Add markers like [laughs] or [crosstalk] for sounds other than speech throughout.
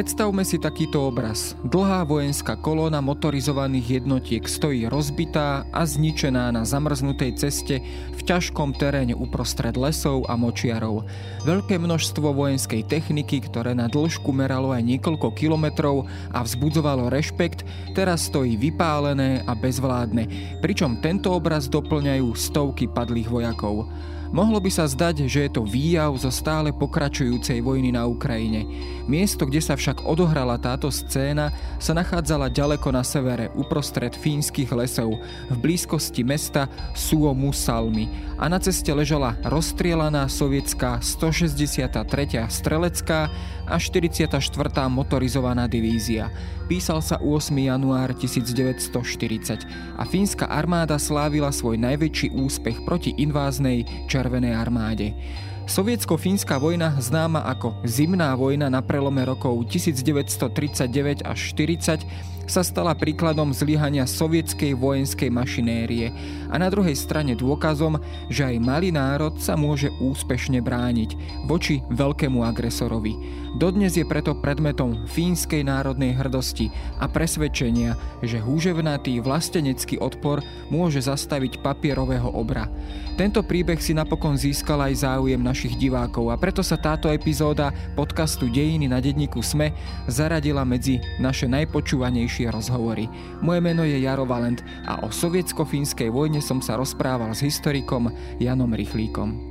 Predstavme si takýto obraz. Dlhá vojenská kolóna motorizovaných jednotiek stojí rozbitá a zničená na zamrznutej ceste v ťažkom teréne uprostred lesov a močiarov. Veľké množstvo vojenskej techniky, ktoré na dĺžku meralo aj niekoľko kilometrov a vzbudzovalo rešpekt, teraz stojí vypálené a bezvládne, pričom tento obraz doplňajú stovky padlých vojakov. Mohlo by sa zdať, že je to výjav zo stále pokračujúcej vojny na Ukrajine. Miesto, kde sa však odohrala táto scéna, sa nachádzala ďaleko na severe, uprostred fínskych lesov, v blízkosti mesta Suomusalmi a na ceste ležala rozstrielaná sovietská 163. strelecká a 44. motorizovaná divízia. Písal sa 8. január 1940 a fínska armáda slávila svoj najväčší úspech proti inváznej Červenej armáde. Sovietsko-fínska vojna, známa ako Zimná vojna na prelome rokov 1939 až 40, sa stala príkladom zlyhania sovietskej vojenskej mašinérie a na druhej strane dôkazom, že aj malý národ sa môže úspešne brániť voči veľkému agresorovi. Dodnes je preto predmetom fínskej národnej hrdosti a presvedčenia, že húževnatý vlastenecký odpor môže zastaviť papierového obra. Tento príbeh si napokon získal aj záujem našich divákov a preto sa táto epizóda podcastu Dejiny na denníku SME zaradila medzi naše najpočúvanejšie rozhovory. Moje meno je Jaro Valent a o sovietsko-fínskej vojne som sa rozprával s historikom Janom Rychlíkom.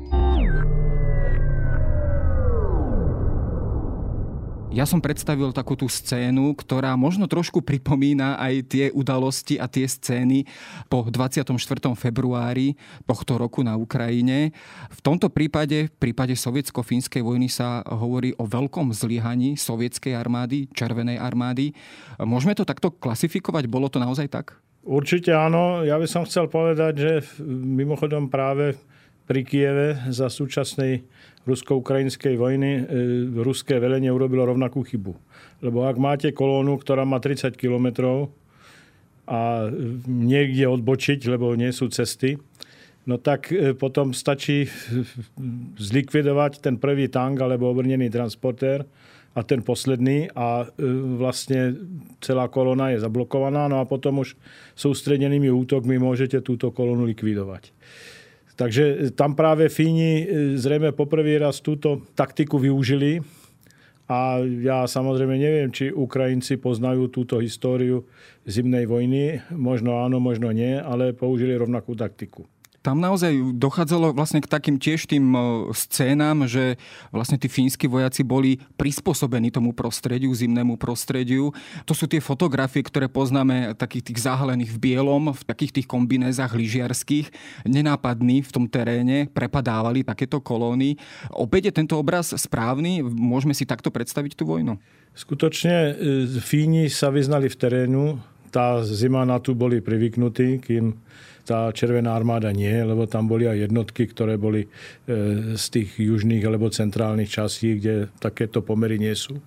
Ja som predstavil takú tú scénu, ktorá možno trošku pripomína aj tie udalosti a tie scény po 24. februári tohto roku na Ukrajine. V tomto prípade, v prípade sovietsko-fínskej vojny sa hovorí o veľkom zlyhaní sovietskej armády, Červenej armády. Môžeme to takto klasifikovať? Bolo to naozaj tak? Určite áno. Ja by som chcel povedať, že mimochodom práve pri Kieve za súčasnej rusko-ukrajinskej vojny e, ruské velenie urobilo rovnakú chybu. Lebo ak máte kolónu, ktorá má 30 kilometrov a niekde odbočiť, lebo nie sú cesty, no tak e, potom stačí zlikvidovať ten prvý tank alebo obrnený transportér a ten posledný a e, vlastne celá kolóna je zablokovaná, no a potom už sústredenými útokmi môžete túto kolónu likvidovať. Takže e, tam práve Fíni e, zrejme poprvý raz túto taktiku využili. A ja samozrejme neviem, či Ukrajinci poznajú túto históriu zimnej vojny. Možno áno, možno nie, ale použili rovnakú taktiku tam naozaj dochádzalo vlastne k takým tiež tým e, scénám, že vlastne tí fínsky vojaci boli prispôsobení tomu prostrediu, zimnému prostrediu. To sú tie fotografie, ktoré poznáme takých tých zahalených v bielom, v takých tých kombinézach lyžiarských, nenápadní v tom teréne, prepadávali takéto kolóny. Opäť je tento obraz správny? Môžeme si takto predstaviť tú vojnu? Skutočne e, Fíni sa vyznali v terénu, tá zima na tu boli privyknutí, kým tá Červená armáda nie, lebo tam boli aj jednotky, ktoré boli e, z tých južných alebo centrálnych častí, kde takéto pomery nie sú.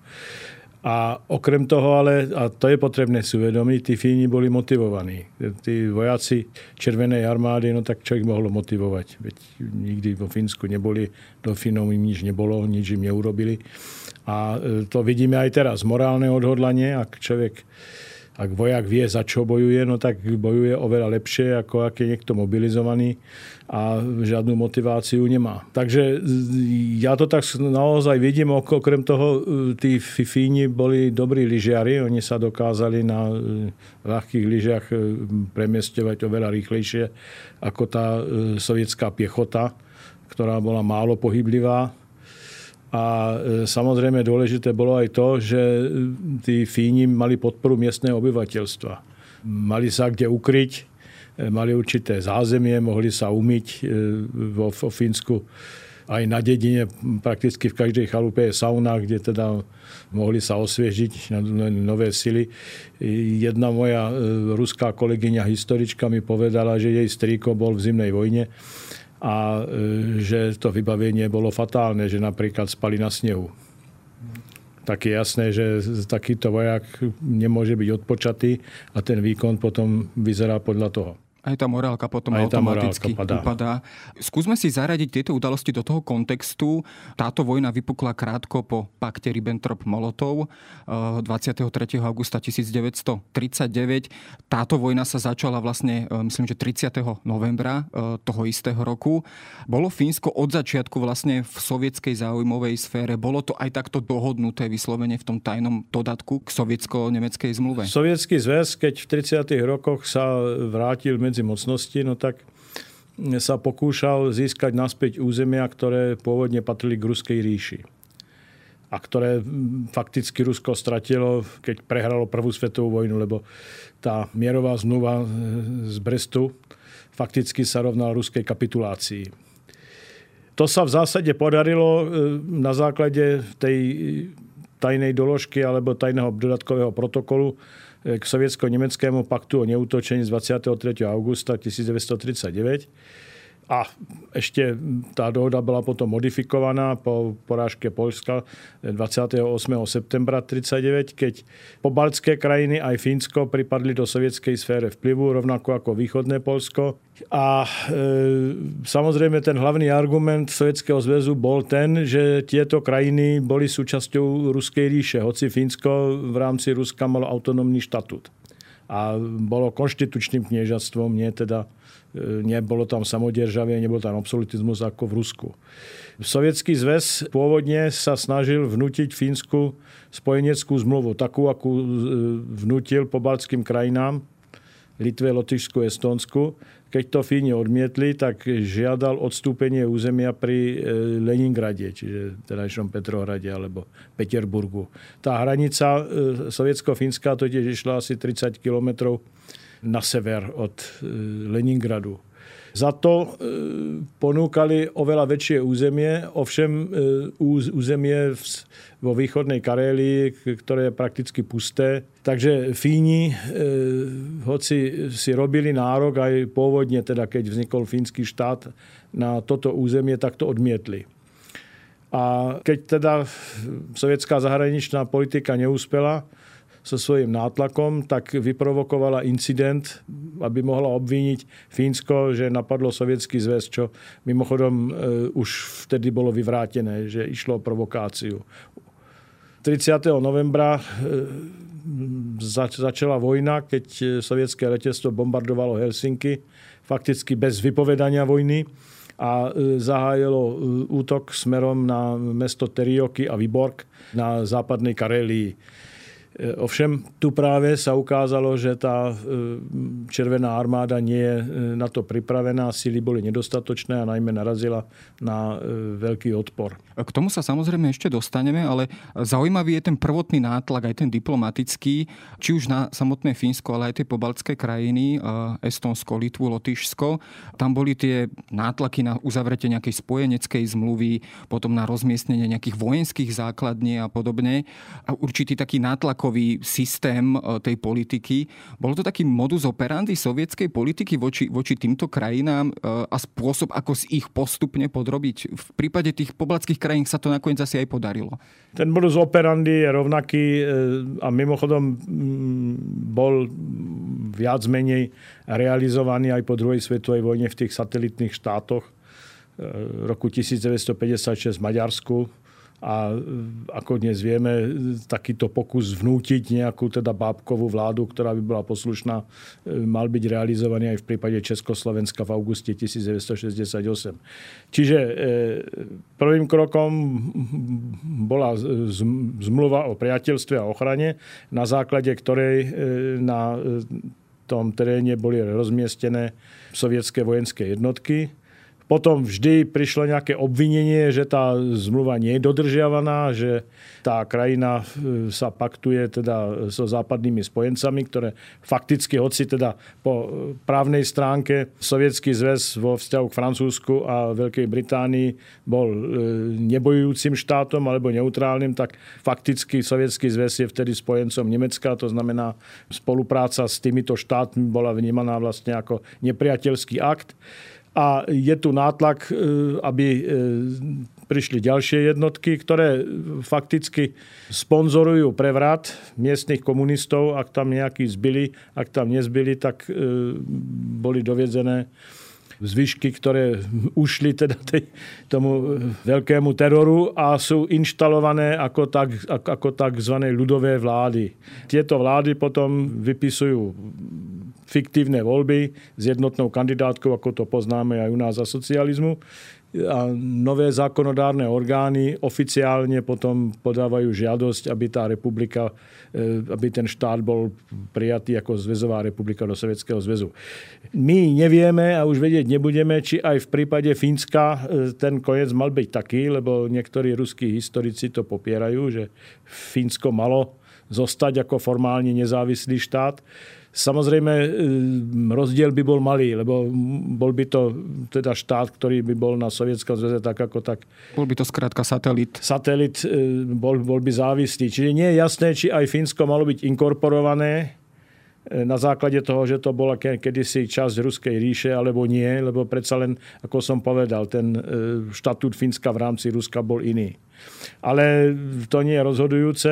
A okrem toho ale, a to je potrebné si uvedomiť, tí Fíni boli motivovaní. Tí vojaci Červenej armády, no tak čo ich mohlo motivovať? Veď nikdy vo Fínsku neboli, do Fínov im nič nebolo, nič im neurobili. A e, to vidíme aj teraz. Morálne odhodlanie, ak človek ak vojak vie, za čo bojuje, no tak bojuje oveľa lepšie, ako ak je niekto mobilizovaný a žiadnu motiváciu nemá. Takže ja to tak naozaj vidím, okrem toho tí Fíni boli dobrí lyžiari, oni sa dokázali na e, ľahkých lyžiach e, premiestovať oveľa rýchlejšie ako tá e, sovietská piechota, ktorá bola málo pohyblivá a e, samozrejme dôležité bolo aj to, že e, tí Fíni mali podporu miestneho obyvateľstva. Mali sa kde ukryť, e, mali určité zázemie, mohli sa umyť vo, vo Fínsku. Aj na dedine, prakticky v každej chalupe je sauna, kde teda mohli sa osviežiť na nové sily. Jedna moja ruská kolegyňa historička mi povedala, že jej strýko bol v zimnej vojne a e, že to vybavenie bolo fatálne, že napríklad spali na snehu. Tak je jasné, že takýto vojak nemôže byť odpočatý a ten výkon potom vyzerá podľa toho. Aj tá morálka potom Aj automaticky morálka upadá. Skúsme si zaradiť tieto udalosti do toho kontextu. Táto vojna vypukla krátko po pakte Ribbentrop-Molotov 23. Eh, augusta 1939. Táto vojna sa začala vlastne, eh, myslím, že 30. novembra eh, toho istého roku. Bolo Fínsko od začiatku vlastne v sovietskej záujmovej sfére. Bolo to aj takto dohodnuté vyslovene v tom tajnom dodatku k sovietsko-nemeckej zmluve? Sovietský zväz, keď v 30. rokoch sa vrátil medzi no tak sa pokúšal získať naspäť územia, ktoré pôvodne patrili k Ruskej ríši a ktoré fakticky Rusko stratilo, keď prehralo prvú svetovú vojnu, lebo tá mierová zmluva z Brestu fakticky sa rovnala ruskej kapitulácii. To sa v zásade podarilo e, na základe tej tajnej doložky alebo tajného dodatkového protokolu k sovietsko-nemeckému paktu o neútočení z 23. augusta 1939. A ešte tá dohoda bola potom modifikovaná po porážke Polska 28. septembra 1939, keď pobaltské krajiny aj Fínsko pripadli do sovietskej sfére vplyvu, rovnako ako východné Polsko. A e, samozrejme ten hlavný argument Sovietskeho zväzu bol ten, že tieto krajiny boli súčasťou Ruskej ríše, hoci Fínsko v rámci Ruska malo autonómny štatút. A bolo konštitučným kniežatstvom, nie teda nebolo tam samodieržavie, nebol tam absolutizmus ako v Rusku. Sovietský zväz pôvodne sa snažil vnútiť Fínsku spojeneckú zmluvu, takú, akú e, vnútil pobaltským krajinám, Litve, Lotyšsku, Estonsku. Keď to Fíni odmietli, tak žiadal odstúpenie územia pri e, Leningrade, čiže terajšom Petrohrade alebo Peterburgu. Tá hranica sovietsko-fínska totiž išla asi 30 kilometrov na sever od e, Leningradu. Za to e, ponúkali oveľa väčšie územie, ovšem e, územie vo východnej Karélii, ktoré je prakticky pusté. Takže Fíni, hoci si robili nárok aj pôvodne, teda keď vznikol fínsky štát na toto územie, tak to odmietli. A keď teda sovietská zahraničná politika neúspela, so svojím nátlakom, tak vyprovokovala incident, aby mohla obvíniť Fínsko, že napadlo sovietský zväz, čo mimochodom e, už vtedy bolo vyvrátené, že išlo o provokáciu. 30. novembra e, začala vojna, keď sovietské letectvo bombardovalo Helsinky, fakticky bez vypovedania vojny a e, zahájilo útok smerom na mesto Terioky a Vyborg na západnej Karelii. E, ovšem tu práve sa ukázalo, že tá e, Červená armáda nie je e, na to pripravená, síly boli nedostatočné a najmä narazila na veľký odpor. K tomu sa samozrejme ešte dostaneme, ale zaujímavý je ten prvotný nátlak, aj ten diplomatický, či už na samotné Fínsko, ale aj tie pobaltské krajiny, Estonsko, Litvu, Lotyšsko. Tam boli tie nátlaky na uzavretie nejakej spojeneckej zmluvy, potom na rozmiestnenie nejakých vojenských základní a podobne. A určitý taký nátlak tlakový systém e, tej politiky. Bolo to taký modus operandi sovietskej politiky voči, voči týmto krajinám e, a spôsob, ako si ich postupne podrobiť. V prípade tých poblackých krajín sa to nakoniec asi aj podarilo. Ten modus operandi je rovnaký e, a mimochodom bol viac menej realizovaný aj po druhej svetovej vojne v tých satelitných štátoch roku 1956 v Maďarsku, a ako dnes vieme, takýto pokus vnútiť nejakú teda bábkovú vládu, ktorá by bola poslušná, e, mal byť realizovaný aj v prípade Československa v auguste 1968. Čiže e, prvým krokom bola zmluva o priateľstve a ochrane, na základe ktorej e, na tom teréne boli rozmiestnené sovietské vojenské jednotky potom vždy prišlo nejaké obvinenie, že tá zmluva nie je dodržiavaná, že tá krajina e, sa paktuje teda so západnými spojencami, ktoré fakticky, hoci teda po právnej stránke Sovietský zväz vo vzťahu k Francúzsku a Veľkej Británii bol e, nebojujúcim štátom alebo neutrálnym, tak fakticky Sovietský zväz je vtedy spojencom Nemecka, to znamená spolupráca s týmito štátmi bola vnímaná vlastne ako nepriateľský akt a je tu nátlak, e, aby e, prišli ďalšie jednotky, ktoré fakticky sponzorujú prevrat miestnych komunistov. Ak tam nejakí zbyli, ak tam nezbyli, tak e, boli dovedzené zvyšky, ktoré ušli teda tej, tomu veľkému teroru a sú inštalované ako, tak, ako tzv. ľudové vlády. Tieto vlády potom vypisujú fiktívne voľby s jednotnou kandidátkou, ako to poznáme aj u nás za socializmu a nové zákonodárne orgány oficiálne potom podávajú žiadosť, aby tá republika, e, aby ten štát bol prijatý ako zväzová republika do Sovietskeho zväzu. My nevieme a už vedieť nebudeme, či aj v prípade Fínska e, ten koniec mal byť taký, lebo niektorí ruskí historici to popierajú, že Fínsko malo zostať ako formálne nezávislý štát. Samozrejme, e, rozdiel by bol malý, lebo bol by to teda štát, ktorý by bol na Sovietskom zväze tak ako tak. Bol by to skrátka satelit. Satelit e, bol, bol by závislý. Čiže nie je jasné, či aj Fínsko malo byť inkorporované e, na základe toho, že to bola kedysi časť Ruskej ríše, alebo nie, lebo predsa len, ako som povedal, ten štatút Fínska v rámci Ruska bol iný. Ale to nie je rozhodujúce.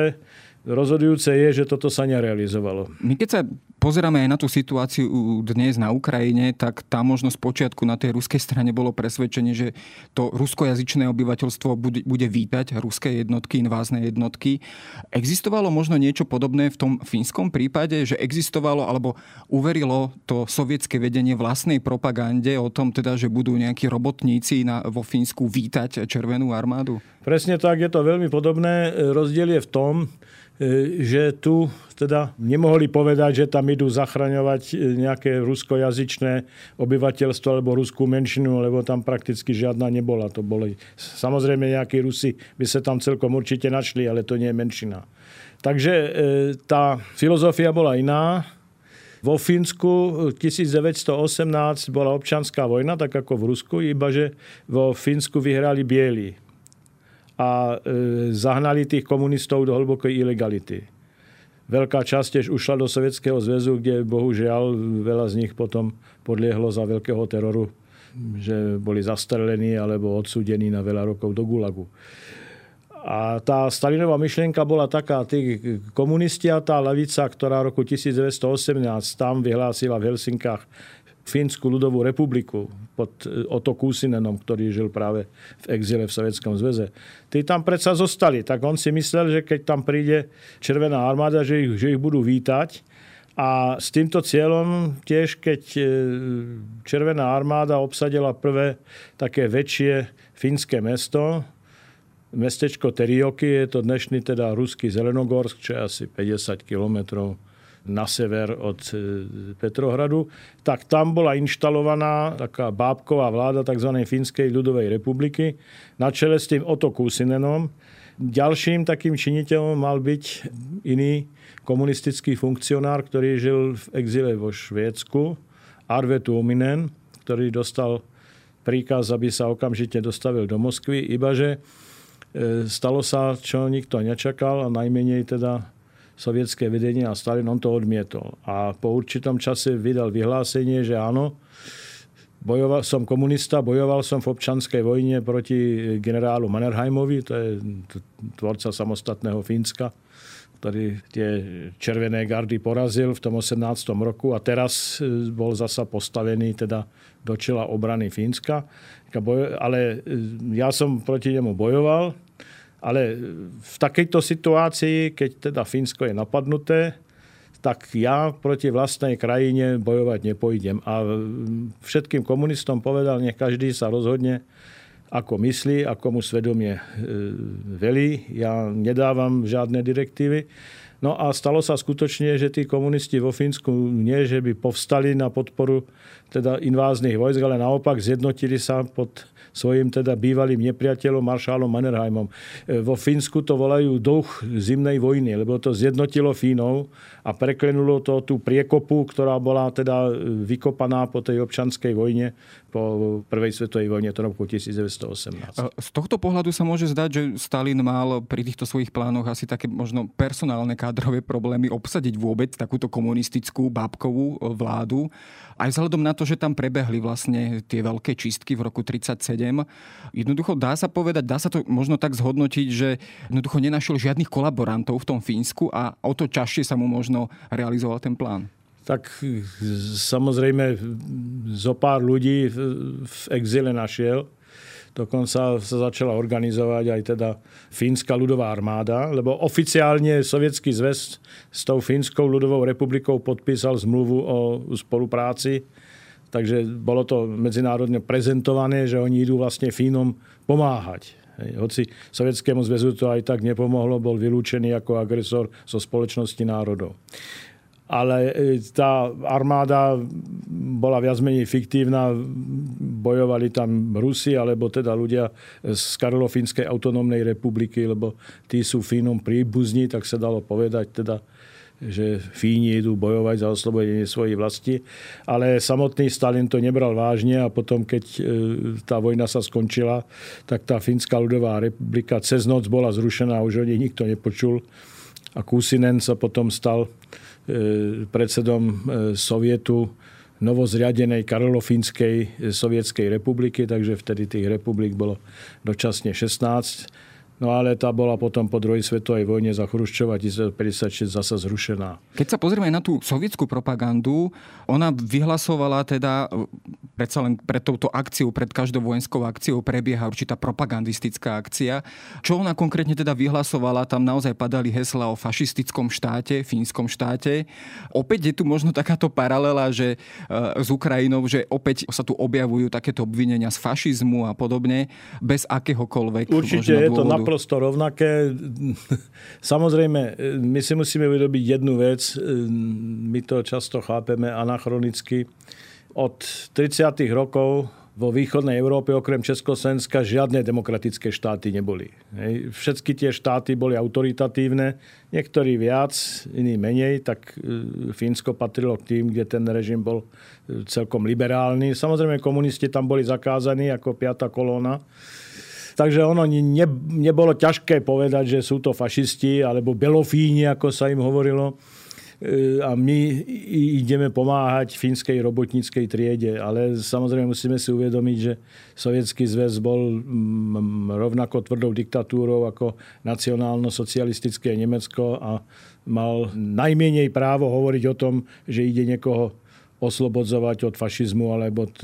Rozhodujúce je, že toto sa nerealizovalo. My keď sa pozeráme aj na tú situáciu dnes na Ukrajine, tak tá možnosť počiatku na tej ruskej strane bolo presvedčenie, že to ruskojazyčné obyvateľstvo bude, bude vítať ruské jednotky, invázne jednotky. Existovalo možno niečo podobné v tom fínskom prípade, že existovalo alebo uverilo to sovietské vedenie vlastnej propagande o tom teda, že budú nejakí robotníci na, vo Fínsku vítať Červenú armádu? Presne tak, je to veľmi podobné. Rozdiel je v tom, E, že tu teda nemohli povedať, že tam idú zachraňovať e, nejaké ruskojazyčné obyvateľstvo alebo ruskú menšinu, lebo tam prakticky žiadna nebola. To boli, samozrejme nejakí Rusi by sa tam celkom určite našli, ale to nie je menšina. Takže e, tá filozofia bola iná. Vo Fínsku 1918 bola občanská vojna, tak ako v Rusku, iba že vo Fínsku vyhrali bieli a e, zahnali tých komunistov do hlbokej ilegality. Veľká časť tiež ušla do Sovietskeho zväzu, kde bohužiaľ veľa z nich potom podliehlo za veľkého teroru, že boli zastrelení alebo odsúdení na veľa rokov do Gulagu. A tá Stalinová myšlienka bola taká, tí komunisti a tá levica, ktorá roku 1918 tam vyhlásila v Helsinkách Fínsku ľudovú republiku pod e, Oto Kusinenom, ktorý žil práve v exile v Sovietskom zväze. Tí tam predsa zostali, tak on si myslel, že keď tam príde Červená armáda, že ich, že ich budú vítať. A s týmto cieľom tiež, keď e, Červená armáda obsadila prvé také väčšie fínske mesto, mestečko Terioky, je to dnešný teda ruský Zelenogorsk, čo je asi 50 kilometrov na sever od e, Petrohradu, tak tam bola inštalovaná taká bábková vláda tzv. Fínskej ľudovej republiky na čele s tým Otto Kusinenom. Ďalším takým činiteľom mal byť iný komunistický funkcionár, ktorý žil v exile vo Švédsku, Arve Tuominen, ktorý dostal príkaz, aby sa okamžite dostavil do Moskvy, ibaže e, stalo sa, čo nikto nečakal a najmenej teda sovietské vedenie a Stalin on to odmietol. A po určitom čase vydal vyhlásenie, že áno, bojoval som komunista, bojoval som v občanskej vojne proti generálu Mannerheimovi, to je tvorca samostatného Fínska, ktorý tie červené gardy porazil v tom 18. roku a teraz e, bol zasa postavený teda do čela obrany Fínska. Ale e, ja som proti nemu bojoval, ale v takejto situácii, keď teda Fínsko je napadnuté, tak ja proti vlastnej krajine bojovať nepojdem. A všetkým komunistom povedal, nech každý sa rozhodne, ako myslí, ako mu svedomie e, velí. Ja nedávam žiadne direktívy. No a stalo sa skutočne, že tí komunisti vo Fínsku nie, že by povstali na podporu teda inváznych vojsk, ale naopak zjednotili sa pod svojim teda bývalým nepriateľom Maršálom Mannerheimom. E, vo Fínsku to volajú duch zimnej vojny, lebo to zjednotilo Fínov a preklenulo to tú priekopu, ktorá bola teda vykopaná po tej občanskej vojne po prvej svetovej vojne, to roku 1918. Z tohto pohľadu sa môže zdať, že Stalin mal pri týchto svojich plánoch asi také možno personálne kádrové problémy obsadiť vôbec takúto komunistickú bábkovú e, vládu. Aj vzhľadom na to, že tam prebehli vlastne tie veľké čistky v roku 1937. Jednoducho dá sa povedať, dá sa to možno tak zhodnotiť, že jednoducho nenašiel žiadnych kolaborantov v tom Fínsku a o to čaššie sa mu možno realizoval ten plán. Tak samozrejme zo pár ľudí v exile našiel. Dokonca sa začala organizovať aj teda Fínska ľudová armáda, lebo oficiálne Sovietský zväz s tou Fínskou ľudovou republikou podpísal zmluvu o spolupráci. Takže bolo to medzinárodne prezentované, že oni idú vlastne Fínom pomáhať. Hoci Sovietskému zväzu to aj tak nepomohlo, bol vylúčený ako agresor zo spoločnosti národov ale e, tá armáda bola viac menej fiktívna. Bojovali tam Rusi, alebo teda ľudia z Karolofínskej autonómnej republiky, lebo tí sú Fínom príbuzní, tak sa dalo povedať teda, že Fíni idú bojovať za oslobodenie svojej vlasti. Ale samotný Stalin to nebral vážne a potom, keď e, tá vojna sa skončila, tak tá Fínska ľudová republika cez noc bola zrušená, už o nej nikto nepočul. A Kusinen sa potom stal E, predsedom e, Sovietu novozriadenej Karolofínskej sovietskej republiky, takže vtedy tých republik bolo dočasne 16 No ale tá bola potom po druhej svetovej vojne za Chruščova 1956 zasa zrušená. Keď sa pozrieme na tú sovietskú propagandu, ona vyhlasovala teda, predsa len pred touto akciou, pred každou vojenskou akciou prebieha určitá propagandistická akcia. Čo ona konkrétne teda vyhlasovala, tam naozaj padali hesla o fašistickom štáte, fínskom štáte. Opäť je tu možno takáto paralela, že s Ukrajinou, že opäť sa tu objavujú takéto obvinenia z fašizmu a podobne, bez akéhokoľvek Určite je to naprosto rovnaké. [laughs] Samozrejme, my si musíme vyrobiť jednu vec. My to často chápeme anachronicky. Od 30. rokov vo východnej Európe okrem Československa žiadne demokratické štáty neboli. Všetky tie štáty boli autoritatívne, niektorí viac, iní menej, tak e, Fínsko patrilo k tým, kde ten režim bol e, celkom liberálny. Samozrejme, komunisti tam boli zakázaní ako piata kolóna Takže ono ne, nebolo ťažké povedať, že sú to fašisti alebo belofíni, ako sa im hovorilo e, a my ideme pomáhať fínskej robotníckej triede. Ale samozrejme musíme si uvedomiť, že Sovietský zväz bol mm, rovnako tvrdou diktatúrou ako nacionálno-socialistické Nemecko a mal najmenej právo hovoriť o tom, že ide niekoho oslobodzovať od fašizmu alebo od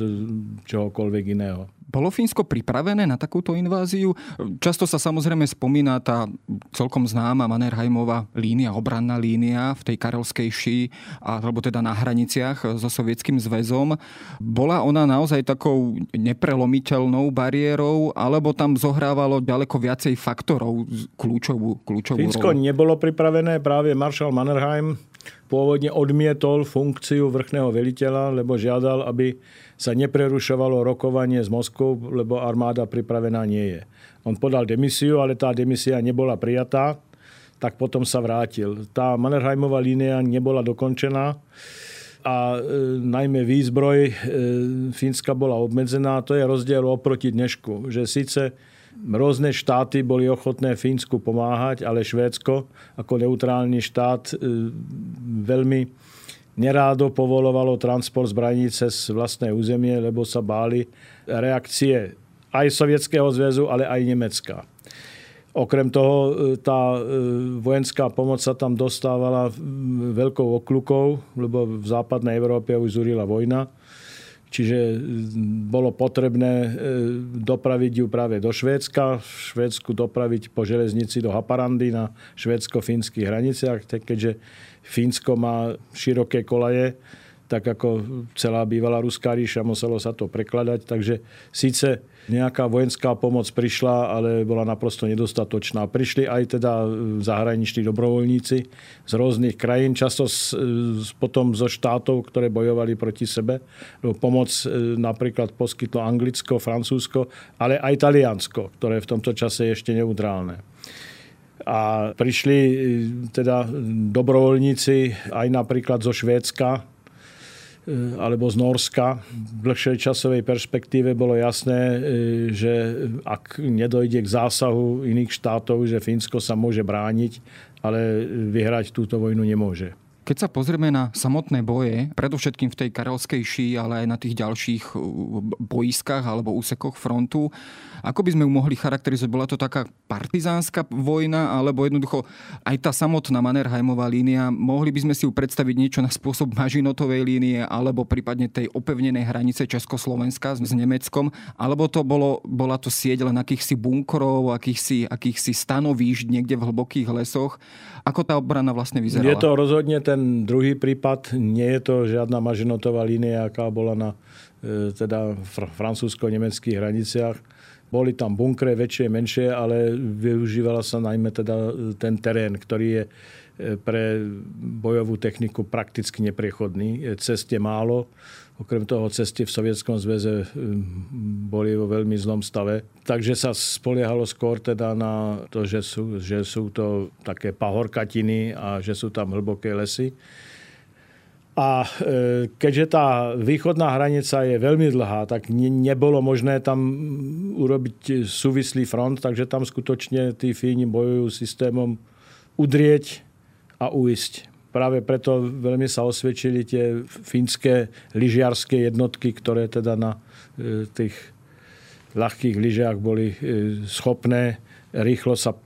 čohokoľvek iného. Bolo Fínsko pripravené na takúto inváziu? Často sa samozrejme spomína tá celkom známa Mannerheimová línia, obranná línia v tej Karelskej ší, alebo teda na hraniciach so Sovietským zväzom. Bola ona naozaj takou neprelomiteľnou bariérou, alebo tam zohrávalo ďaleko viacej faktorov kľúčovú, kľúčovú Fínsko rolu? nebolo pripravené, práve Marshal Mannerheim pôvodne odmietol funkciu vrchného veliteľa, lebo žiadal, aby sa neprerušovalo rokovanie s Moskvou, lebo armáda pripravená nie je. On podal demisiu, ale tá demisia nebola prijatá, tak potom sa vrátil. Tá Mannerheimová línia nebola dokončená a e, najmä výzbroj e, Fínska bola obmedzená. To je rozdiel oproti dnešku, že síce rôzne štáty boli ochotné Fínsku pomáhať, ale Švédsko ako neutrálny štát e, veľmi nerádo povolovalo transport zbraní cez vlastné územie, lebo sa báli reakcie aj Sovietskeho zväzu, ale aj Nemecka. Okrem toho e, tá e, vojenská pomoc sa tam dostávala veľkou okľukou, lebo v západnej Európe už zúrila vojna. Čiže bolo potrebné e, dopraviť ju práve do Švédska, v Švédsku dopraviť po železnici do Haparandy na švédsko-fínskych hraniciach, keďže Fínsko má široké kolaje, tak ako celá bývalá ruská ríša, muselo sa to prekladať. Takže síce nejaká vojenská pomoc prišla, ale bola naprosto nedostatočná. Prišli aj teda zahraniční dobrovoľníci z rôznych krajín, často z, potom zo štátov, ktoré bojovali proti sebe. Pomoc e, napríklad poskytlo Anglicko, Francúzsko, ale aj Taliansko, ktoré v tomto čase je ešte neutrálne. A prišli e, teda dobrovoľníci aj napríklad zo Švédska, e, alebo z Norska. V dlhšej časovej perspektíve bolo jasné, e, že ak nedojde k zásahu iných štátov, že Fínsko sa môže brániť, ale vyhrať túto vojnu nemôže. Keď sa pozrieme na samotné boje, predovšetkým v tej Karelskej ší, ale aj na tých ďalších uh, boiskách alebo úsekoch frontu, ako by sme ju mohli charakterizovať? Bola to taká partizánska vojna, alebo jednoducho aj tá samotná Mannerheimová línia, mohli by sme si ju predstaviť niečo na spôsob Mažinotovej línie, alebo prípadne tej opevnenej hranice Československa s Nemeckom, alebo to bolo, bola to sieť len akýchsi bunkrov, akýchsi, akýchsi stanovíšť niekde v hlbokých lesoch. Ako tá obrana vlastne vyzerala? Je to rozhodne ten ten druhý prípad, nie je to žiadna mažinotová línia, aká bola na e, teda fr- francúzsko-nemeckých hraniciach. Boli tam bunkre, väčšie, menšie, ale využívala sa najmä teda e, ten terén, ktorý je e, pre bojovú techniku prakticky nepriechodný. Cest je málo, Okrem toho cesty v Sovietskom zväze hm, boli vo veľmi zlom stave. Takže sa spoliehalo skôr teda na to, že sú, že sú to také pahorkatiny a že sú tam hlboké lesy. A e, keďže tá východná hranica je veľmi dlhá, tak nebolo možné tam urobiť súvislý front, takže tam skutočne tí Fíni bojujú systémom udrieť a uísť. Práve preto veľmi sa osvedčili tie fínske lyžiarské jednotky, ktoré teda na e, tých ľahkých lyžiach boli e, schopné rýchlo sa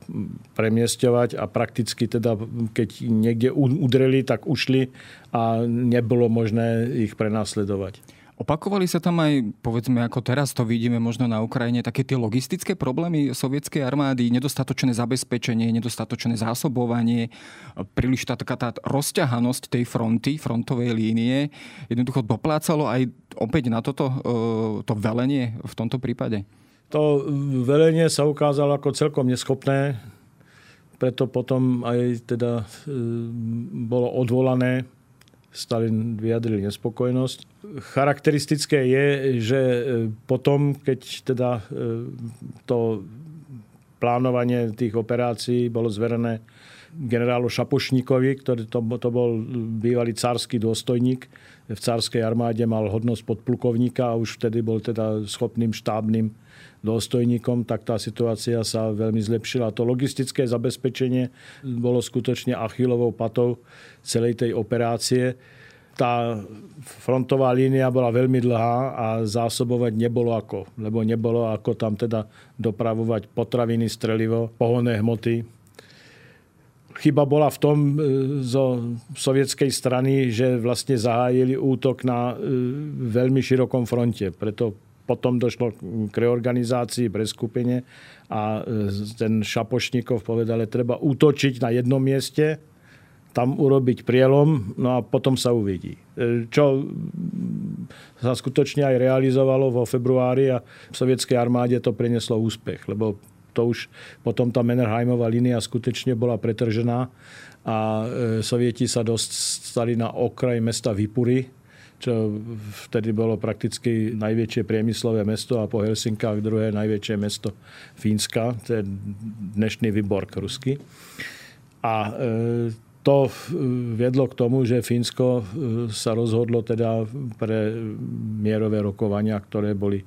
premiesťovať a prakticky teda, keď niekde udreli, tak ušli a nebolo možné ich prenasledovať. Opakovali sa tam aj, povedzme, ako teraz to vidíme možno na Ukrajine, také tie logistické problémy sovietskej armády, nedostatočné zabezpečenie, nedostatočné zásobovanie, príliš tá taká tá rozťahanosť tej fronty, frontovej línie, jednoducho doplácalo aj opäť na toto e, to velenie v tomto prípade? To velenie sa ukázalo ako celkom neschopné, preto potom aj teda e, bolo odvolané Stalin vyjadril nespokojnosť. Charakteristické je, že e, potom, keď teda e, to plánovanie tých operácií bolo zverené generálu Šapošníkovi, ktorý to, to bol bývalý cársky dôstojník. V cárskej armáde mal hodnosť podplukovníka a už vtedy bol teda schopným štábnym dôstojníkom, tak tá situácia sa veľmi zlepšila. To logistické zabezpečenie bolo skutočne achilovou patou celej tej operácie. Tá frontová línia bola veľmi dlhá a zásobovať nebolo ako, lebo nebolo ako tam teda dopravovať potraviny, strelivo, pohonné hmoty, chyba bola v tom e, zo sovietskej strany, že vlastne zahájili útok na e, veľmi širokom fronte. Preto potom došlo k reorganizácii, preskupenie a e, ten Šapošníkov povedal, že treba útočiť na jednom mieste, tam urobiť prielom, no a potom sa uvidí. E, čo sa skutočne aj realizovalo vo februári a v sovietskej armáde to prinieslo úspech, lebo to už potom tá Mannerheimová línia skutočne bola pretržená a e, sovieti sa dostali na okraj mesta Vipury, čo vtedy bolo prakticky najväčšie priemyslové mesto a po Helsinkách druhé najväčšie mesto Fínska, to je dnešný Vyborg rusky. A e, to viedlo k tomu, že Fínsko e, sa rozhodlo teda pre mierové rokovania, ktoré boli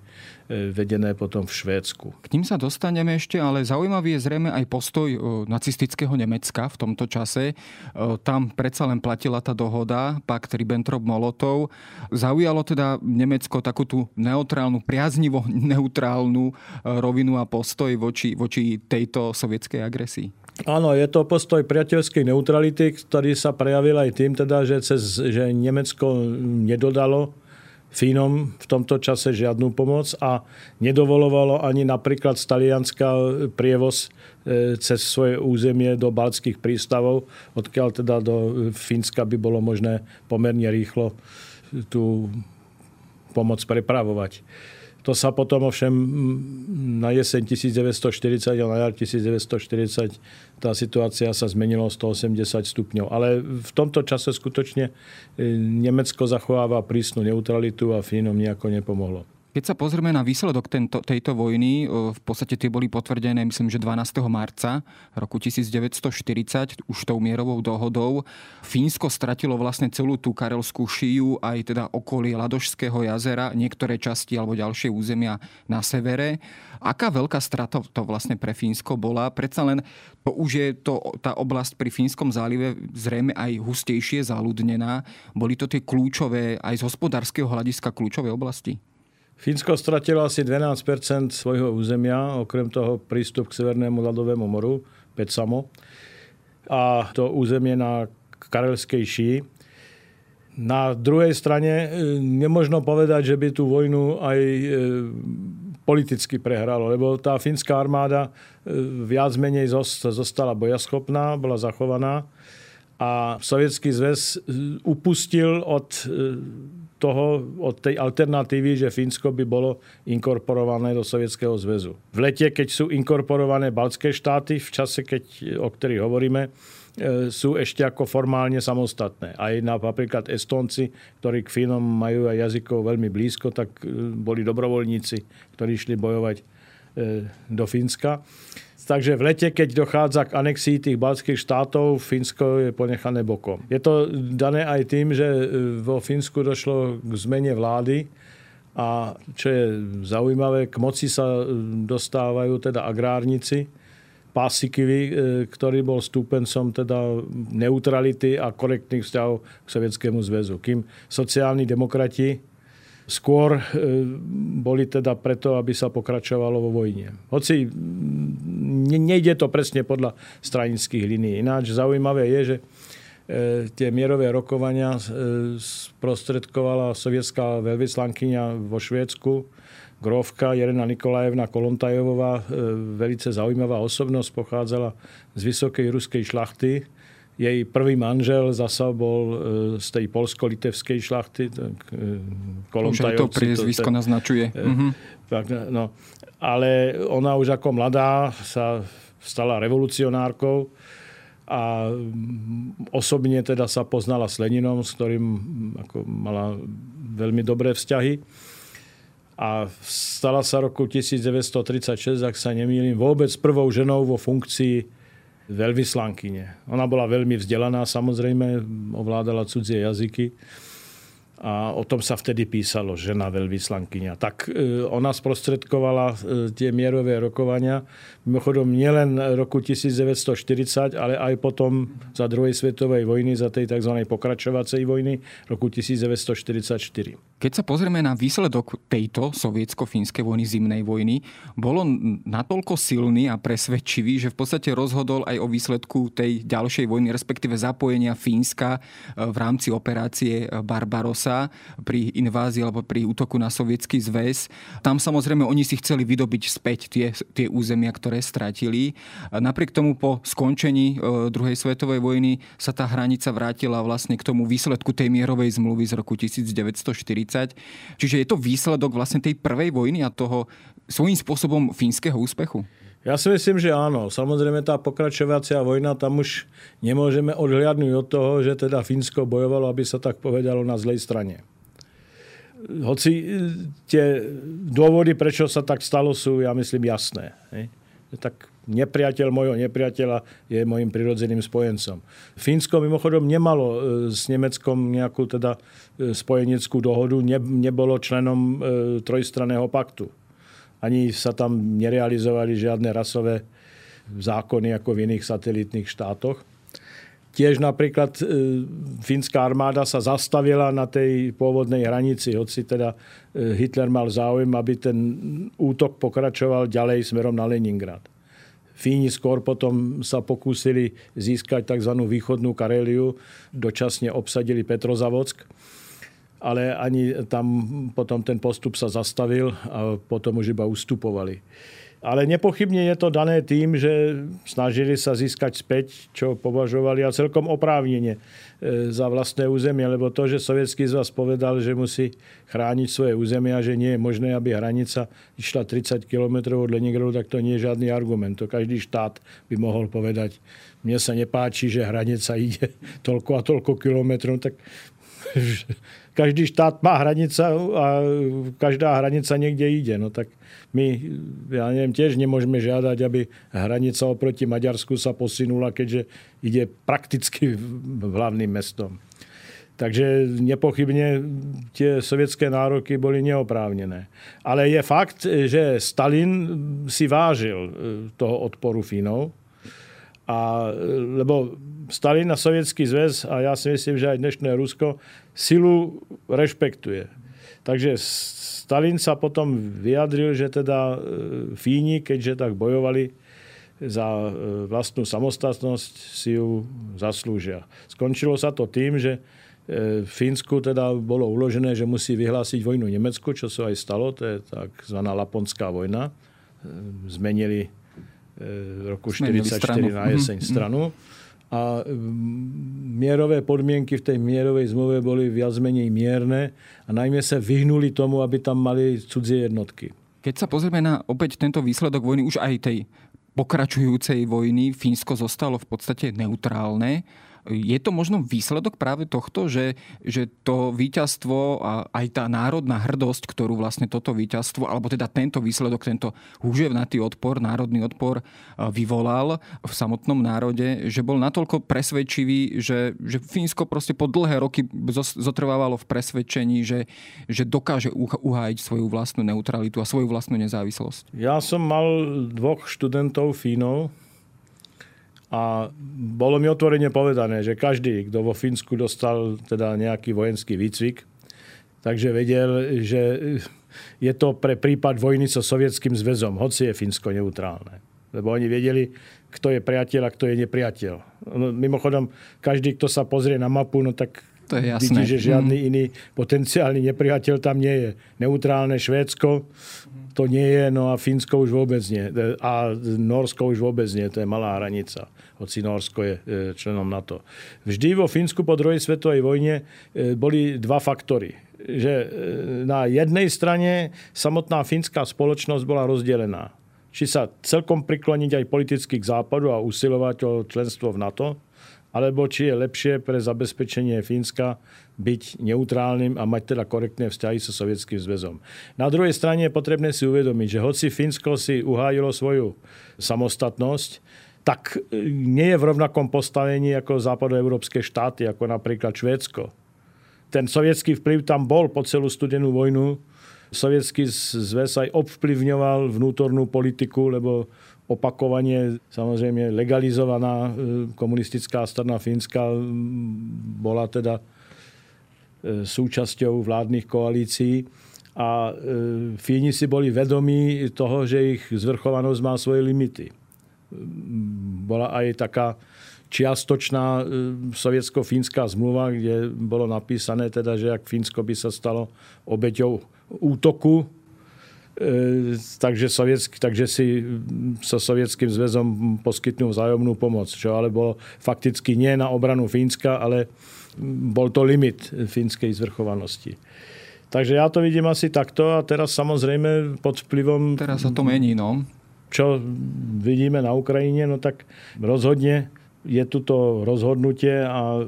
vedené potom v Švédsku. K ním sa dostaneme ešte, ale zaujímavý je zrejme aj postoj e, nacistického Nemecka v tomto čase. E, tam predsa len platila tá dohoda, pakt Ribbentrop-Molotov. Zaujalo teda Nemecko takú tú neutrálnu, priaznivo neutrálnu rovinu a postoj voči, voči tejto sovietskej agresii? Áno, je to postoj priateľskej neutrality, ktorý sa prejavil aj tým, teda, že, cez, že Nemecko nedodalo Fínom v tomto čase žiadnu pomoc a nedovolovalo ani napríklad z Talianska prievoz e, cez svoje územie do baltských prístavov, odkiaľ teda do Fínska by bolo možné pomerne rýchlo tú pomoc prepravovať. To sa potom ovšem na jeseň 1940 a na jar 1940 tá situácia sa zmenila 180 stupňov. Ale v tomto čase skutočne e, Nemecko zachováva prísnu neutralitu a Fínom nejako nepomohlo. Keď sa pozrieme na výsledok tento, tejto vojny, v podstate tie boli potvrdené, myslím, že 12. marca roku 1940, už tou mierovou dohodou. Fínsko stratilo vlastne celú tú karelskú šiju, aj teda okolie Ladošského jazera, niektoré časti alebo ďalšie územia na severe. Aká veľká strata to vlastne pre Fínsko bola? Predsa len to už je to, tá oblasť pri Fínskom zálive zrejme aj hustejšie zaludnená. Boli to tie kľúčové, aj z hospodárskeho hľadiska kľúčové oblasti? Fínsko stratilo asi 12% svojho územia, okrem toho prístup k Severnému ľadovému moru, Petsamo, a to územie na Karelskej šíji. Na druhej strane e, nemožno povedať, že by tú vojnu aj e, politicky prehralo, lebo tá fínska armáda e, viac menej zostala bojaschopná, bola zachovaná a Sovietský zväz upustil od toho, od tej alternatívy, že Fínsko by bolo inkorporované do Sovietskeho zväzu. V lete, keď sú inkorporované baltské štáty, v čase, keď, o ktorých hovoríme, e, sú ešte ako formálne samostatné. Aj napríklad Estonci, ktorí k Fínom majú aj jazykov veľmi blízko, tak e, boli dobrovoľníci, ktorí išli bojovať e, do Fínska. Takže v lete, keď dochádza k anexii tých baltských štátov, Fínsko je ponechané bokom. Je to dané aj tým, že e, vo Fínsku došlo k zmene vlády a čo je zaujímavé, k moci sa e, dostávajú teda agrárnici, Pásikivi, e, ktorý bol stúpencom teda neutrality a korektných vzťahov k Sovietskému zväzu. Kým sociálni demokrati Skôr e, boli teda preto, aby sa pokračovalo vo vojne. Hoci nejde to presne podľa stranických línií. Ináč zaujímavé je, že e, tie mierové rokovania e, sprostredkovala sovietská veľvyslankyňa vo Švédsku, grófka Jelena Nikolajevna Kolontajovová, velice zaujímavá osobnosť, pochádzala z vysokej ruskej šlachty, jej prvý manžel zasa bol e, z tej polsko-litevskej šlachty. Kolontajovci. Už to priezvisko naznačuje. Uh-huh. Tak, no. Ale ona už ako mladá sa stala revolucionárkou a osobne teda sa poznala s Leninom, s ktorým ako mala veľmi dobré vzťahy. A stala sa roku 1936, ak sa nemýlim, vôbec prvou ženou vo funkcii veľvyslankyne. Ona bola veľmi vzdelaná, samozrejme, ovládala cudzie jazyky a o tom sa vtedy písalo, žena veľvyslankyňa. Tak e, ona sprostredkovala e, tie mierové rokovania. Mimochodom nielen roku 1940, ale aj potom za druhej svetovej vojny, za tej tzv. pokračovacej vojny roku 1944. Keď sa pozrieme na výsledok tejto sovietsko-fínskej vojny, zimnej vojny, bolo natoľko silný a presvedčivý, že v podstate rozhodol aj o výsledku tej ďalšej vojny, respektíve zapojenia Fínska e, v rámci operácie Barbaros sa pri invázii alebo pri útoku na sovietský zväz. Tam samozrejme oni si chceli vydobiť späť tie, tie územia, ktoré stratili. Napriek tomu po skončení e, druhej svetovej vojny sa tá hranica vrátila vlastne k tomu výsledku tej mierovej zmluvy z roku 1940. Čiže je to výsledok vlastne tej prvej vojny a toho svojím spôsobom fínskeho úspechu? Ja si myslím, že áno. Samozrejme tá pokračovacia vojna, tam už nemôžeme odhliadnúť od toho, že teda Fínsko bojovalo, aby sa tak povedalo, na zlej strane. Hoci e, tie dôvody, prečo sa tak stalo, sú, ja myslím, jasné. Tak nepriateľ môjho nepriateľa je môjim prirodzeným spojencom. Fínsko mimochodom nemalo e, s Nemeckom nejakú teda e, spojeneckú dohodu, nebolo členom trojstranného paktu ani sa tam nerealizovali žiadne rasové zákony ako v iných satelitných štátoch. Tiež napríklad e, fínska armáda sa zastavila na tej pôvodnej hranici, hoci teda e, Hitler mal záujem, aby ten útok pokračoval ďalej smerom na Leningrad. Fíni skôr potom sa pokúsili získať tzv. východnú Kareliu, dočasne obsadili Petrozavodsk ale ani tam potom ten postup sa zastavil a potom už iba ustupovali. Ale nepochybne je to dané tým, že snažili sa získať späť, čo považovali a celkom oprávnene e, za vlastné územie, lebo to, že Sovietský zväz povedal, že musí chrániť svoje územie a že nie je možné, aby hranica išla 30 km od Leningradu, tak to nie je žiadny argument. To každý štát by mohol povedať, mne sa nepáči, že hranica ide toľko a toľko kilometrov, tak [laughs] každý štát má hranica a každá hranica niekde ide. No tak my, ja neviem, tiež nemôžeme žiadať, aby hranica oproti Maďarsku sa posunula, keďže ide prakticky hlavným mestom. Takže nepochybne tie sovietské nároky boli neoprávnené. Ale je fakt, že Stalin si vážil e, toho odporu Fínov. A, lebo Stalin a Sovietský zväz, a ja si myslím, že aj dnešné Rusko, silu rešpektuje. Takže Stalin sa potom vyjadril, že teda e, Fíni, keďže tak bojovali za e, vlastnú samostatnosť, si ju zaslúžia. Skončilo sa to tým, že v Fínsku teda bolo uložené, že musí vyhlásiť vojnu Nemecku, čo sa aj stalo, to je tzv. Laponská vojna. Zmenili v roku 1944 na jeseň mhm, mhm. A mierové podmienky v tej mierovej zmluve boli viac menej mierne a najmä sa vyhnuli tomu, aby tam mali cudzie jednotky. Keď sa pozrieme na opäť tento výsledok vojny, už aj tej pokračujúcej vojny, Fínsko zostalo v podstate neutrálne. Je to možno výsledok práve tohto, že, že to víťazstvo a aj tá národná hrdosť, ktorú vlastne toto víťazstvo, alebo teda tento výsledok, tento húževnatý odpor, národný odpor vyvolal v samotnom národe, že bol natoľko presvedčivý, že, že Fínsko proste po dlhé roky zotrvávalo v presvedčení, že, že dokáže uhájiť svoju vlastnú neutralitu a svoju vlastnú nezávislosť. Ja som mal dvoch študentov Fínov, a bolo mi otvorene povedané, že každý, kto vo Fínsku dostal teda nejaký vojenský výcvik, takže vedel, že je to pre prípad vojny so Sovietským zväzom, hoci je Fínsko neutrálne. Lebo oni vedeli, kto je priateľ a kto je nepriateľ. No, mimochodom, každý, kto sa pozrie na mapu, no tak to je jasné. vidí, že žiadny mm. iný potenciálny nepriateľ tam nie je. Neutrálne Švédsko to nie je, no a Fínsko už vôbec nie. A Norsko už vôbec nie, to je malá hranica hoci Norsko je e, členom NATO. Vždy vo Fínsku po druhej svetovej vojne e, boli dva faktory. Že e, na jednej strane samotná fínska spoločnosť bola rozdelená. Či sa celkom prikloniť aj politicky k západu a usilovať o členstvo v NATO, alebo či je lepšie pre zabezpečenie Fínska byť neutrálnym a mať teda korektné vzťahy so Sovietským zväzom. Na druhej strane je potrebné si uvedomiť, že hoci Fínsko si uhájilo svoju samostatnosť, tak e, nie je v rovnakom postavení ako západoeurópske štáty, ako napríklad Švédsko. Ten sovietský vplyv tam bol po celú studenú vojnu. Sovietský zväz aj ovplyvňoval vnútornú politiku, lebo opakovanie, samozrejme legalizovaná e, komunistická strana Fínska bola teda e, súčasťou vládnych koalícií. A Fíni si boli vedomí toho, že ich zvrchovanosť má svoje limity bola aj taká čiastočná e, sovietsko-fínska zmluva, kde bolo napísané teda, že ak Fínsko by sa stalo obeťou útoku, e, takže, sovietsk, takže si so sovietským zväzom poskytnú vzájomnú pomoc, čo ale bolo fakticky nie na obranu Fínska, ale bol to limit fínskej zvrchovanosti. Takže ja to vidím asi takto a teraz samozrejme pod vplyvom... Teraz sa to mení, no čo vidíme na Ukrajine, no tak rozhodne je tu to rozhodnutie a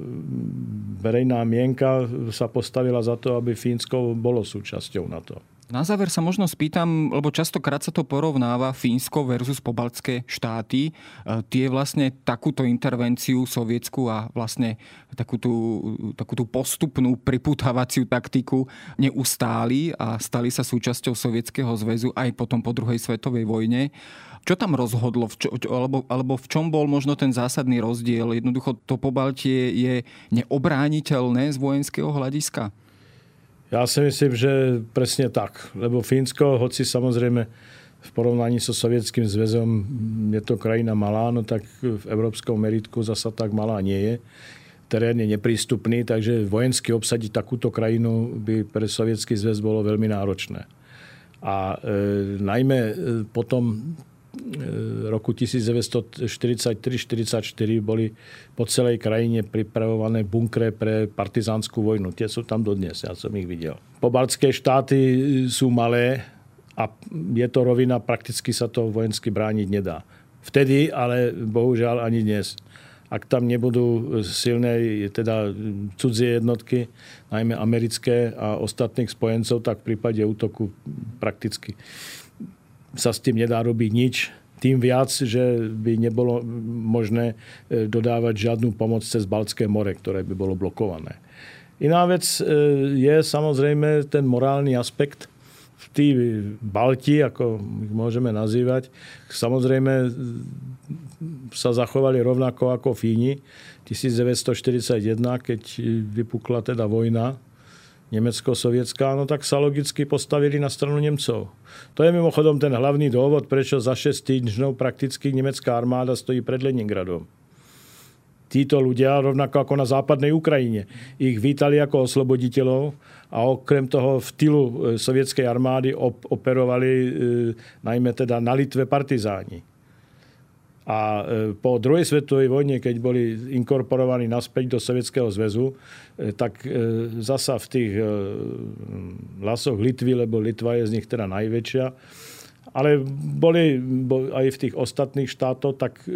verejná mienka sa postavila za to, aby Fínsko bolo súčasťou na to. Na záver sa možno spýtam, lebo častokrát sa to porovnáva Fínsko versus pobaltské štáty. E, tie vlastne takúto intervenciu sovietsku a vlastne takúto, takúto postupnú priputávaciu taktiku neustáli a stali sa súčasťou Sovietskeho zväzu aj potom po druhej svetovej vojne. Čo tam rozhodlo? V čo, alebo, alebo v čom bol možno ten zásadný rozdiel? Jednoducho to pobaltie je neobrániteľné z vojenského hľadiska? Ja si myslím, že presne tak. Lebo Fínsko, hoci samozrejme v porovnaní so Sovietským zväzom je to krajina malá, no tak v európskom meritku zasa tak malá nie je. Terén je neprístupný, takže vojensky obsadiť takúto krajinu by pre Sovietský zväz bolo veľmi náročné. A e, najmä e, potom roku 1943-44 boli po celej krajine pripravované bunkre pre partizánsku vojnu. Tie sú tam dodnes, ja som ich videl. Pobaltské štáty sú malé a je to rovina, prakticky sa to vojensky brániť nedá. Vtedy, ale bohužiaľ ani dnes. ak tam nebudú silné teda cudzie jednotky, najmä americké a ostatných spojencov, tak v prípade útoku prakticky sa s tým nedá robiť nič. Tým viac, že by nebolo možné e, dodávať žiadnu pomoc cez Baltské more, ktoré by bolo blokované. Iná vec e, je samozrejme ten morálny aspekt, tí Balti, ako ich môžeme nazývať, samozrejme sa zachovali rovnako ako Fíni. 1941, keď vypukla teda vojna nemecko-sovietská, no tak sa logicky postavili na stranu Nemcov. To je mimochodom ten hlavný dôvod, prečo za 6 týždňov prakticky nemecká armáda stojí pred Leningradom títo ľudia, rovnako ako na západnej Ukrajine, ich vítali ako osloboditeľov a okrem toho v tylu e, sovietskej armády operovali e, najmä teda na Litve partizáni. A e, po druhej svetovej vojne, keď boli inkorporovaní naspäť do Sovietskeho zväzu, tak zasa v tých lasoch Litvy, lebo Litva je z nich teda najväčšia, ale boli aj v tých ostatných štátoch, tak e,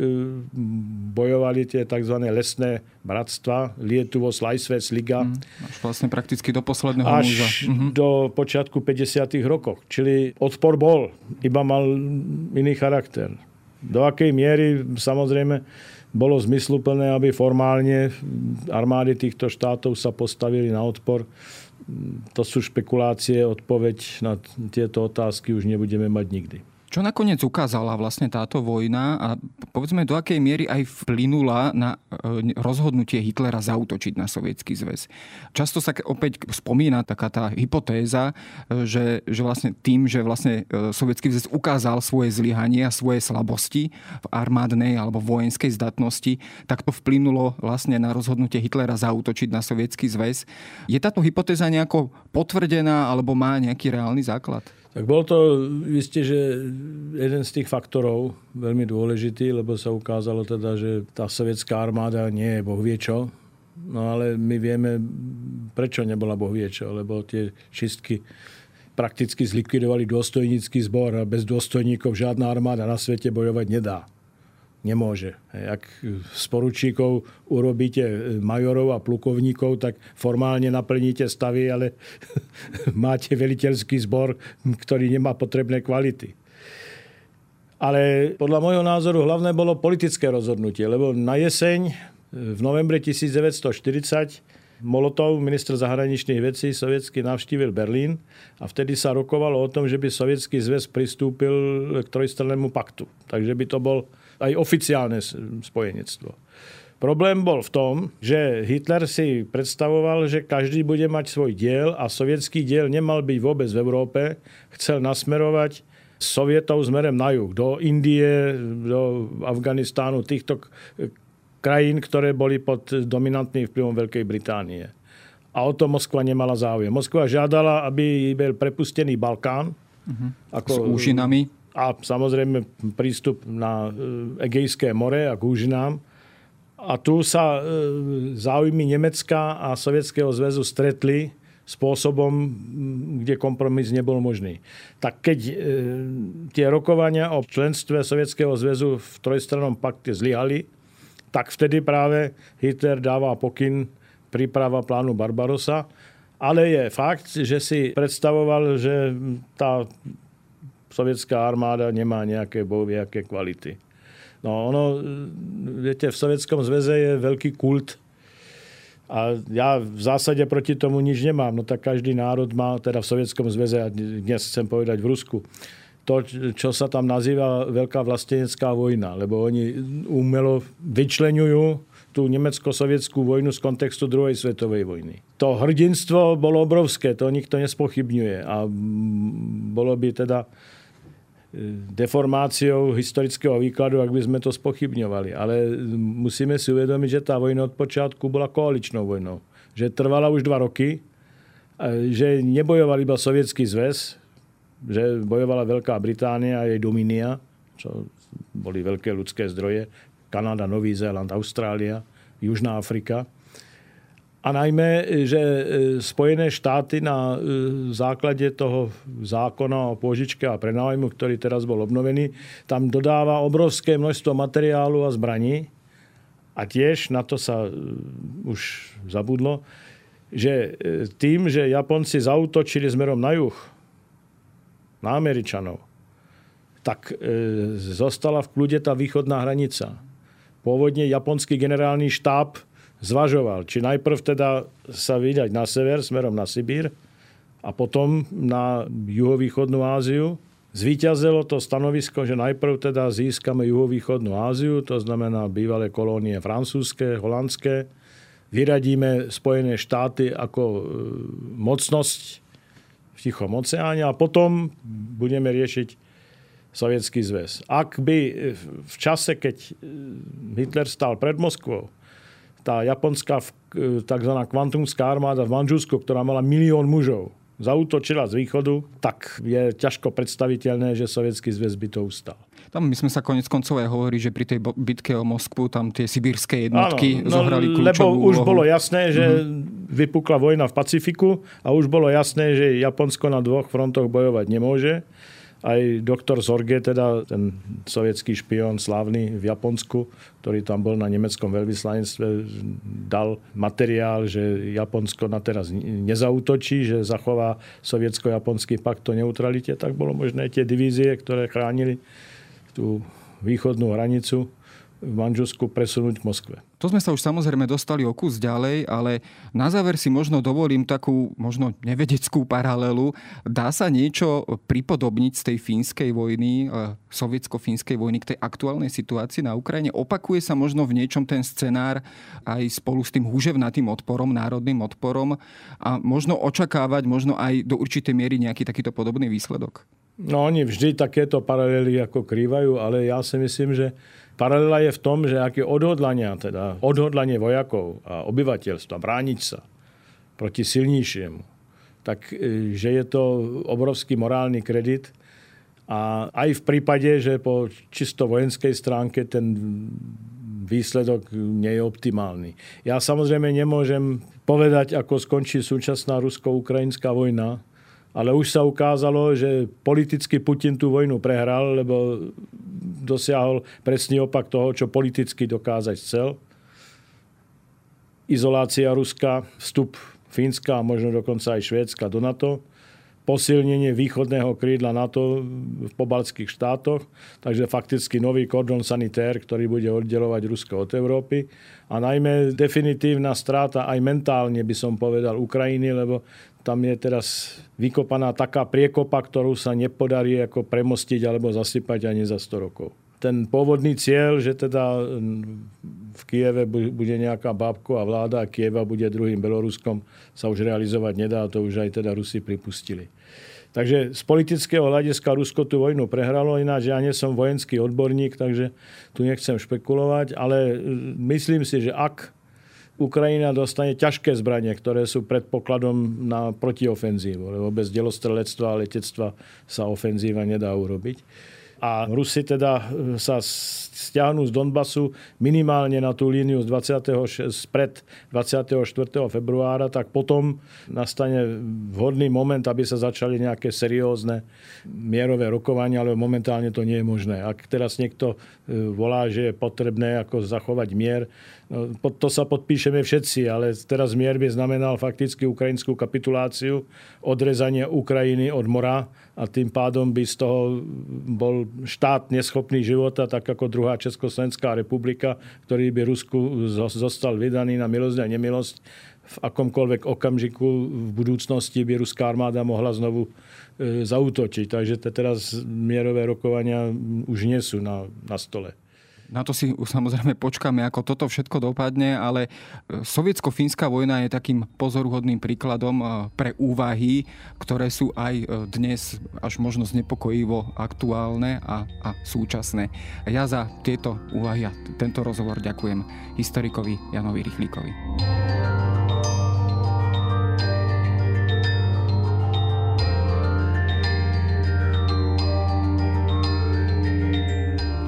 bojovali tie tzv. lesné bratstva, Lietuvos, Lajsvec, Liga. Mm, až vlastne prakticky do posledného až múza. Mm-hmm. do počiatku 50. rokov. Čili odpor bol, iba mal iný charakter. Do akej miery samozrejme bolo zmysluplné, aby formálne armády týchto štátov sa postavili na odpor to sú špekulácie, odpoveď na tieto otázky už nebudeme mať nikdy. Čo nakoniec ukázala vlastne táto vojna a povedzme do akej miery aj vplynula na e, rozhodnutie Hitlera zautočiť na Sovietský zväz. Často sa opäť spomína taká tá hypotéza, e, že, že vlastne tým, že vlastne e, Sovietský zväz ukázal svoje zlyhanie a svoje slabosti v armádnej alebo vojenskej zdatnosti, tak to vplynulo vlastne na rozhodnutie Hitlera zautočiť na Sovietský zväz. Je táto hypotéza nejako potvrdená alebo má nejaký reálny základ? Tak bol to isté, že jeden z tých faktorov veľmi dôležitý, lebo sa ukázalo teda, že tá sovietská armáda nie je boh. No ale my vieme, prečo nebola boh vie čo, lebo tie čistky prakticky zlikvidovali dôstojnícky zbor a bez dôstojníkov žiadna armáda na svete bojovať nedá nemôže. Ak z poručíkov urobíte majorov a plukovníkov, tak formálne naplníte stavy, ale [laughs] máte veliteľský zbor, ktorý nemá potrebné kvality. Ale podľa môjho názoru hlavné bolo politické rozhodnutie, lebo na jeseň v novembri 1940 Molotov, minister zahraničných vecí sovietsky, navštívil Berlín a vtedy sa rokovalo o tom, že by sovietský zväz pristúpil k trojstrannému paktu. Takže by to bol aj oficiálne spojenectvo. Problém bol v tom, že Hitler si predstavoval, že každý bude mať svoj diel a sovietský diel nemal byť vôbec v Európe. Chcel nasmerovať Sovietov smerem na juh, do Indie, do Afganistánu, týchto krajín, ktoré boli pod dominantným vplyvom Veľkej Británie. A o to Moskva nemala záujem. Moskva žiadala, aby bol prepustený Balkán. Uh-huh. Ako, S úžinami a samozrejme prístup na e, Egejské more a k úžinám. A tu sa e, záujmy Nemecka a Sovietskeho zväzu stretli spôsobom, kde kompromis nebol možný. Tak keď e, tie rokovania o členstve Sovietskeho zväzu v trojstrannom pakte zlyhali, tak vtedy práve Hitler dáva pokyn príprava plánu Barbarosa. Ale je fakt, že si predstavoval, že tá sovietská armáda nemá nejaké bohviaké kvality. No ono, viete, v Sovietskom zväze je veľký kult a ja v zásade proti tomu nič nemám. No tak každý národ má, teda v Sovietskom zväze, a dnes chcem povedať v Rusku, to, čo sa tam nazýva veľká vlastenecká vojna, lebo oni umelo vyčlenujú tú nemecko-sovietskú vojnu z kontextu druhej svetovej vojny. To hrdinstvo bolo obrovské, to nikto nespochybňuje a bolo by teda deformáciou historického výkladu, ak by sme to spochybňovali. Ale musíme si uvedomiť, že tá vojna od počiatku bola koaličnou vojnou. Že trvala už dva roky, že nebojoval iba Sovietský zväz, že bojovala Veľká Británia a jej Dominia, čo boli veľké ľudské zdroje, Kanada, Nový Zéland, Austrália, Južná Afrika – a najmä, že e, Spojené štáty na e, základe toho zákona o pôžičke a prenájmu, ktorý teraz bol obnovený, tam dodáva obrovské množstvo materiálu a zbraní. a tiež na to sa e, už zabudlo, že tým, že Japonci zautočili smerom na juh, na Američanov, tak zostala v kľude tá východná hranica. Pôvodne japonský generálny štáb zvažoval, či najprv teda sa vydať na sever, smerom na Sibír, a potom na juhovýchodnú Áziu. Zvíťazilo to stanovisko, že najprv teda získame juhovýchodnú Áziu, to znamená bývalé kolónie francúzske, holandské, vyradíme Spojené štáty ako e, mocnosť v Tichom oceáne a potom budeme riešiť Sovietský zväz. Ak by v čase, keď e, Hitler stál pred Moskvou, tá japonská e, tzv. kvantumská armáda v Manžusku, ktorá mala milión mužov, zautočila z východu, tak je ťažko predstaviteľné, že Sovietský zväz by to ustal. Tam my sme sa konec koncov aj hovorí, že pri tej bitke o Moskvu tam tie sibírske jednotky Áno, no, zohrali kľúčovú Lebo už úlohu. bolo jasné, že mm-hmm. vypukla vojna v Pacifiku a už bolo jasné, že Japonsko na dvoch frontoch bojovať nemôže aj doktor Zorge, teda ten sovietský špión slávny v Japonsku, ktorý tam bol na nemeckom veľvyslanectve, dal materiál, že Japonsko na teraz nezautočí, že zachová sovietsko-japonský pakt o neutralite, tak bolo možné tie divízie, ktoré chránili tú východnú hranicu v Manžusku presunúť k Moskve. To sme sa už samozrejme dostali o kus ďalej, ale na záver si možno dovolím takú možno nevedeckú paralelu. Dá sa niečo pripodobniť z tej fínskej vojny, e, sovietsko-fínskej vojny k tej aktuálnej situácii na Ukrajine? Opakuje sa možno v niečom ten scenár aj spolu s tým húževnatým odporom, národným odporom a možno očakávať možno aj do určitej miery nejaký takýto podobný výsledok? No oni vždy takéto paralely ako krývajú, ale ja si myslím, že Paralela je v tom, že aké odhodlania, teda odhodlanie vojakov a obyvateľstva brániť sa proti silnejšiemu, tak e, že je to obrovský morálny kredit. A aj v prípade, že po čisto vojenskej stránke ten výsledok nie je optimálny. Ja samozrejme nemôžem povedať, ako skončí súčasná rusko-ukrajinská vojna, ale už sa ukázalo, že politicky Putin tú vojnu prehral, lebo dosiahol presný opak toho, čo politicky dokázať chcel. Izolácia Ruska, vstup Fínska a možno dokonca aj Švédska do NATO. Posilnenie východného krídla NATO v pobaltských štátoch, takže fakticky nový kordon sanitér, ktorý bude oddelovať Rusko od Európy. A najmä definitívna stráta aj mentálne by som povedal Ukrajiny, lebo tam je teraz vykopaná taká priekopa, ktorú sa nepodarí ako premostiť alebo zasypať ani za 100 rokov. Ten pôvodný cieľ, že teda v Kieve bude nejaká bábko a vláda a Kieva bude druhým Beloruskom, sa už realizovať nedá, to už aj teda Rusi pripustili. Takže z politického hľadiska Rusko tú vojnu prehralo, ináč ja nie som vojenský odborník, takže tu nechcem špekulovať, ale myslím si, že ak Ukrajina dostane ťažké zbranie, ktoré sú predpokladom na protiofenzívu, lebo bez delostrelectva a letectva sa ofenzíva nedá urobiť a Rusi teda e, sa stiahnu z Donbasu minimálne na tú líniu z 26, pred 24. februára, tak potom nastane vhodný moment, aby sa začali nejaké seriózne mierové rokovania, ale momentálne to nie je možné. Ak teraz niekto e, volá, že je potrebné ako zachovať mier, no, to sa podpíšeme všetci, ale teraz mier by znamenal fakticky ukrajinskú kapituláciu, odrezanie Ukrajiny od mora a tým pádom by z toho bol štát neschopný života, tak ako druhá Československá republika, ktorý by Rusku zostal vydaný na milosť a nemilosť. V akomkoľvek okamžiku v budúcnosti by ruská armáda mohla znovu e, zautočiť. Takže teraz mierové rokovania už nie sú na, na stole. Na to si samozrejme počkáme, ako toto všetko dopadne, ale e, sovietsko-fínska vojna je takým pozoruhodným príkladom e, pre úvahy, ktoré sú aj e, dnes až možno znepokojivo aktuálne a, a súčasné. Ja za tieto úvahy a tento rozhovor ďakujem historikovi Janovi Rychlíkovi.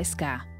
KSK.